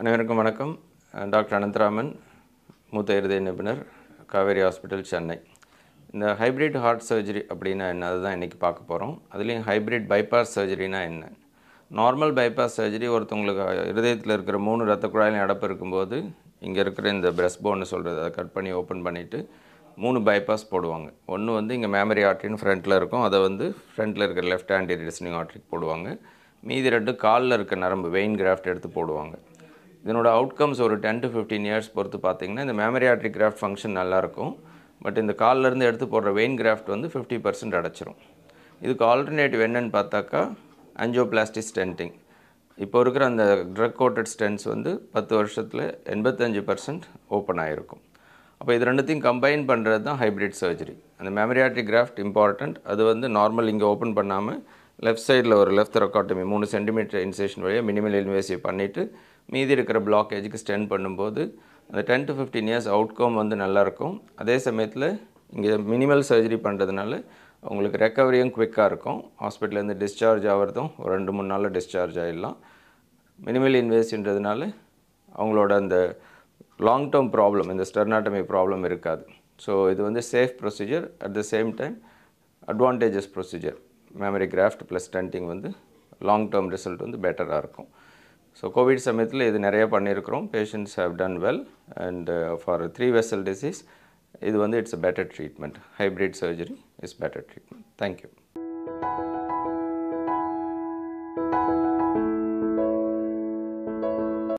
அனைவருக்கும் வணக்கம். டாக்டர் அனந்தராமன் மூத்த இருதய நிபுணர் காவேரி ஹாஸ்பிட்டல் சென்னை. இந்த ஹைப்ரிட் ஹார்ட் சர்ஜரி அப்படின்னா என்ன? அதுதான் இன்றைக்கி பார்க்க போகிறோம் அதுலேயும் ஹைப்ரிட் பைபாஸ் சர்ஜரினா என்ன? நார்மல் பைபாஸ் சர்ஜரி ஒருத்தவங்களுக்கு இருதயத்தில் இருக்கிற மூணு ரத்த குழாயிலும் அடப்பு இருக்கும்போது இங்கே இருக்கிற இந்த பிரெஸ்ட் போன்னு சொல்கிறது அதை கட் பண்ணி ஓப்பன் பண்ணிவிட்டு மூணு பைபாஸ் போடுவாங்க. ஒன்று வந்து இங்கே மேமரி ஆர்ட்ரின்னு ஃப்ரண்ட்டில் இருக்கும். அதை வந்து ஃப்ரண்ட்டில் இருக்கிற லெஃப்ட் ஹேண்ட் ரிசனிங் ஆர்ட்ரிக்கு போடுவாங்க. மீதி ரெண்டு காலில் இருக்க நரம்பு வெயின் கிராஃப்ட் எடுத்து போடுவாங்க. இதனோட அவுட்கம்ஸ் ஒரு டென் டு ஃபிஃப்டீன் இயர்ஸ் பொறுத்து பார்த்தீங்கன்னா இந்த மெமரி ஆர்ட்ரி கிராஃப்ட் ஃபங்க்ஷன் நல்லாயிருக்கும் பட் இந்த கால்ல இருந்து எடுத்து போடுற வெயின் கிராஃப்ட் வந்து ஃபிஃப்டி பர்சன்ட் அடைச்சிரும். இதுக்கு ஆல்டர்னேட்டிவ் என்னன்னு பார்த்தாக்கா ஆஞ்சியோபிளாஸ்டி ஸ்டென்டிங் இப்போ இருக்கிற அந்த ட்ரக் கோட்டட் ஸ்டென்ட்ஸ் வந்து பத்து வருஷத்தில் எண்பத்தஞ்சு பர்சன்ட் ஓப்பன் ஆகிருக்கும் அப்போ இது ரெண்டுத்தையும் கம்பைன் பண்ணுறது தான் ஹைப்ரிட் சர்ஜரி அந்த மெமரியாட்ரி கிராஃப்ட் இம்பார்ட்டண்ட் அது வந்து நார்மல் இங்கே ஓப்பன் பண்ணாமல் லெஃப்ட் சைடில் ஒரு லெஃப்ட் ரொக்காட்டமி மூணு சென்டிமீட்டர் இன்சேஷன் வழியாக மினிமல் இன்வேசிவ் பண்ணிவிட்டு மீதி இருக்கிற பிளாக்கேஜுக்கு ஸ்டென் பண்ணும்போது அந்த ten to fifteen years outcome வந்து நல்லாயிருக்கும். அதே சமயத்தில் இங்கே மினிமல் சர்ஜரி பண்ணுறதுனால உங்களுக்கு ரெக்கவரியும் குவிக்காக இருக்கும். ஹாஸ்பிட்டல்லேருந்து டிஸ்சார்ஜ் ஆகிறதும் ஒரு ரெண்டு மூணு நாளில் டிஸ்சார்ஜ் ஆகிடலாம் மினிமல் இன்வேஸ்ன்றதுனால அவங்களோட அந்த லாங் டேர்ம் ப்ராப்ளம் இந்த ஸ்டெர்னாட்டமி ப்ராப்ளம் இருக்காது. ஸோ இது வந்து safe procedure at the same time advantages procedure memory graft plus stenting வந்து லாங் டேர்ம் ரிசல்ட் வந்து பெட்டராக இருக்கும். ஸோ கோவிட் சமயத்தில் இது நிறைய பண்ணியிருக்கிறோம் patients have done well and for three vessel disease இது வந்து it's a better treatment hybrid surgery is better treatment thank you